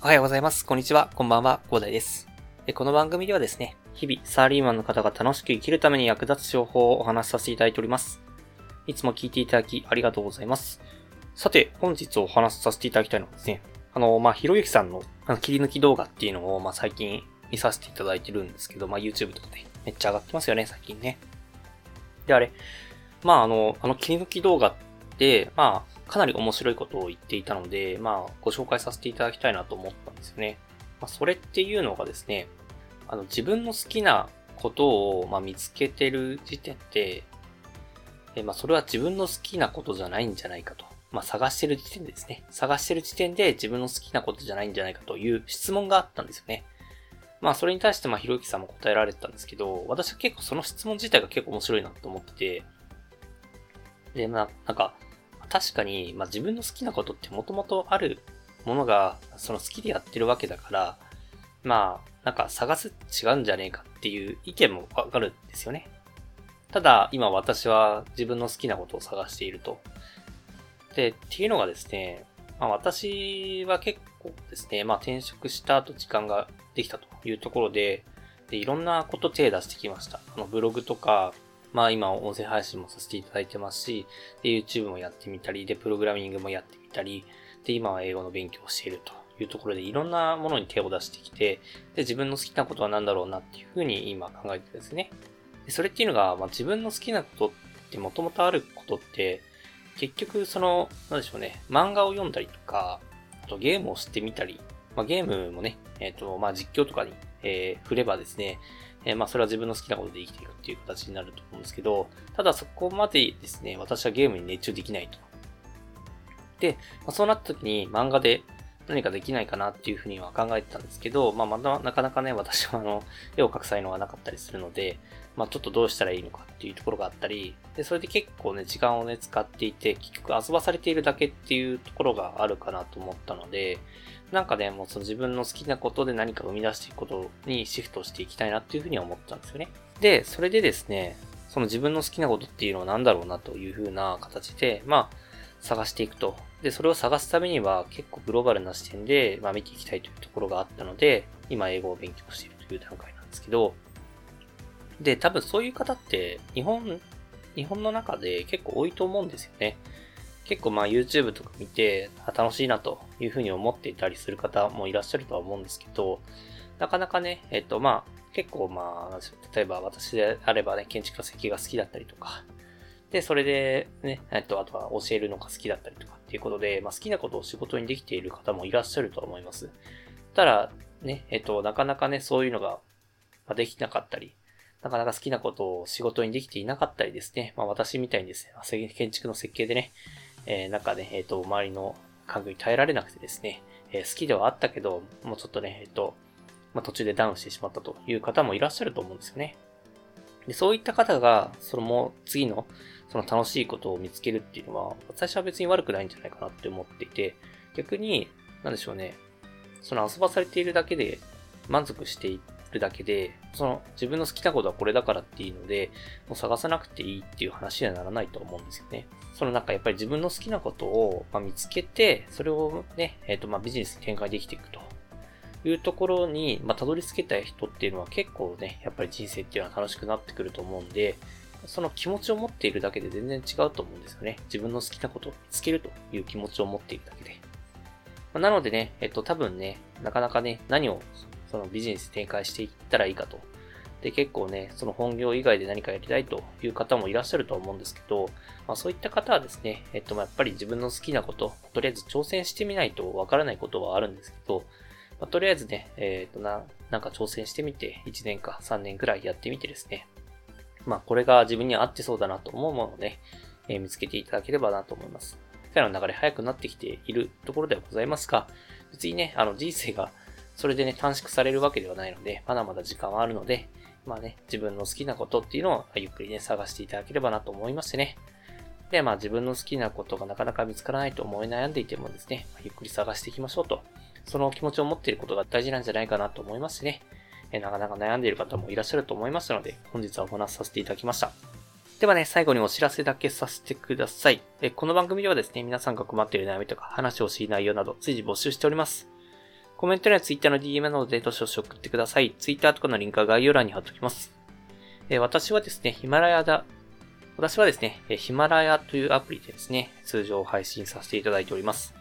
おはようございます。こんにちは。こんばんは。ゴーダイです。この番組ではですね、日々、サラリーマンの方が楽しく生きるために役立つ情報をお話しさせていただいております。いつも聞いていただきありがとうございます。さて、本日お話しさせていただきたいのはですね、あの、まあ、ひろゆきさんのあの切り抜き動画っていうのを、まあ、最近見させていただいてるんですけど、まあ、YouTube とかでめっちゃ上がってますよね、最近ね。で、あれ、まあ、あの、あの切り抜き動画って、まあ、かなり面白いことを言っていたので、まあ、ご紹介させていただきたいなと思ったんですよね。まあ、それっていうのがですね、あの、自分の好きなことを、まあ、見つけてる時点で、えまあ、それは自分の好きなことじゃないんじゃないかと。まあ、探してる時点でですね。探してる時点で自分の好きなことじゃないんじゃないかという質問があったんですよね。まあ、それに対して、まあ、ひろゆきさんも答えられてたんですけど、私は結構その質問自体が結構面白いなと思ってて、で、まあ、なんか、確かに、まあ、自分の好きなことってもともとあるものが、その好きでやってるわけだから、まあ、なんか探す違うんじゃねえかっていう意見もわかるんですよね。ただ、今私は自分の好きなことを探していると。で、っていうのがですね、まあ私は結構ですね、まあ転職した後時間ができたというところで、で、いろんなこと手出してきました。あの、ブログとか、まあ今音声配信もさせていただいてますし、で、YouTube もやってみたり、で、プログラミングもやってみたり、で、今は英語の勉強をしているというところで、いろんなものに手を出してきて、で、自分の好きなことは何だろうなっていうふうに今考えてるんですね。でそれっていうのが、まあ自分の好きなことってもともとあることって、結局その、なんでしょうね、漫画を読んだりとか、あとゲームをしてみたり、まあゲームもね、えっ、と、まあ実況とかに、えー振ればですね、えーまあそれは自分の好きなことで生きていくっていう形になると思うんですけど、ただそこまでですね、私はゲームに熱中できないと。で、まあ、そうなった時に漫画で何かできないかなっていうふうには考えてたんですけど、まあまだなかなかね、私はあの、絵を描く才能がなかったりするので、まあちょっとどうしたらいいのかっていうところがあったり、で、それで結構ね、時間をね、使っていて、結局遊ばされているだけっていうところがあるかなと思ったので、なんかね、もうその自分の好きなことで何か生み出していくことにシフトしていきたいなっていうふうには思ったんですよね。で、それでですね、その自分の好きなことっていうのは何だろうなというふうな形で、まあ、探していくと。で、それを探すためには結構グローバルな視点で、まあ見ていきたいというところがあったので、今英語を勉強しているという段階なんですけど、で、多分そういう方って日本、日本の中で結構多いと思うんですよね。結構まあ YouTube とか見て楽しいなというふうに思っていたりする方もいらっしゃるとは思うんですけど、なかなかね、えっとまあ結構まあ、例えば私であればね、建築の設計が好きだったりとか、で、それでね、えっと、あとは教えるのが好きだったりとかっていうことで、まあ好きなことを仕事にできている方もいらっしゃると思います。ただ、ね、えっと、なかなかね、そういうのができなかったり、なかなか好きなことを仕事にできていなかったりですね。まあ私みたいにですね、建築の設計でね、えー、なんかね、えっ、と、周りの環境に耐えられなくてですね、えー好きではあったけど、もうちょっとね、えっ、と、まあ途中でダウンしてしまったという方もいらっしゃると思うんですよね。で、そういった方が、そのもう次の、その楽しいことを見つけるっていうのは、私は別に悪くないんじゃないかなって思っていて、逆に、なんでしょうね、その遊ばされているだけで満足しているだけで、その自分の好きなことはこれだからっていうので、もう探さなくていいっていう話にはならないと思うんですよね。そのなんかやっぱり自分の好きなことを、ま、見つけて、それをね、えっ、とまあビジネスに展開できていくというところに、まあ、たどり着けた人っていうのは結構ね、やっぱり人生っていうのは楽しくなってくると思うんで、その気持ちを持っているだけで全然違うと思うんですよね。自分の好きなことを見つけるという気持ちを持っているだけで。まあなのでね、えっと多分ね、なかなかね、何をそのビジネス展開していったらいいかと。で、結構ね、その本業以外で何かやりたいという方もいらっしゃると思うんですけど、まあそういった方はですね、えっとまあやっぱり自分の好きなこと、とりあえず挑戦してみないとわからないことはあるんですけど、まあ、とりあえずね、えっ、とな、なんか挑戦してみて、1年か3年くらいやってみてですね、まあこれが自分に合ってそうだなと思うものをね、えー見つけていただければなと思います。世界の流れ早くなってきているところではございますが、別にね、あの人生がそれでね、短縮されるわけではないので、まだまだ時間はあるので、まあね、自分の好きなことっていうのをゆっくりね、探していただければなと思いましてね。で、まあ自分の好きなことがなかなか見つからないと思い悩んでいてもですね、ゆっくり探していきましょうと。その気持ちを持っていることが大事なんじゃないかなと思いますしね。えなかなか悩んでいる方もいらっしゃると思いますので、本日はお話しさせていただきました。ではね、最後にお知らせだけさせてください。えこの番組ではですね、皆さんが困っている悩みとか話をしい内容など随時募集しております。コメントには Twitter の DM などでどしどし送ってください。Twitter とかのリンクは概要欄に貼っておきます。え、私はですね、ヒマラヤだ、私はですね、ヒマラヤというアプリでですね、通常配信させていただいております。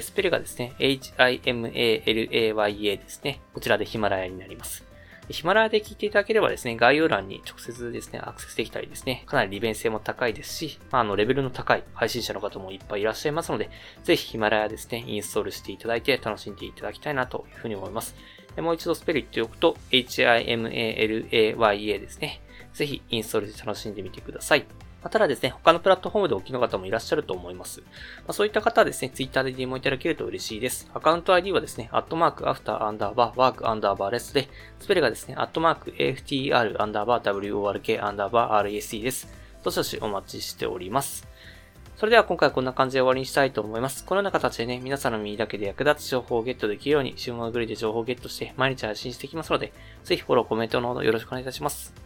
スペルがですね、HIMALAYA ですね。こちらでヒマラヤになります。ヒマラヤで聞いていただければですね、概要欄に直接ですね、アクセスできたりですね、かなり利便性も高いですし、あ、あの、レベルの高い配信者の方もいっぱいいらっしゃいますので、ぜひヒマラヤですね、インストールしていただいて楽しんでいただきたいなというふうに思います。もう一度スペル言っておくと、HIMALAYA ですね。ぜひインストールで楽しんでみてください。ま、ただですね、他のプラットフォームでお聞きの方もいらっしゃると思います。まあ、そういった方はですね、Twitter で DM をいただけると嬉しいです。アカウント ID はですね、アットマーク after アンダーバー work アンダーバーレスで、スペルがですね、アットマーク AFTR アンダーバー WORK アンダーバー RSE です。どしどしお待ちしております。それでは今回はこんな感じで終わりにしたいと思います。このような形でね、皆さんの耳だけで役立つ情報をゲットできるように、週末グリで情報をゲットして毎日配信していきますので、ぜひフォロー、コメントのほどよろしくお願いいたします。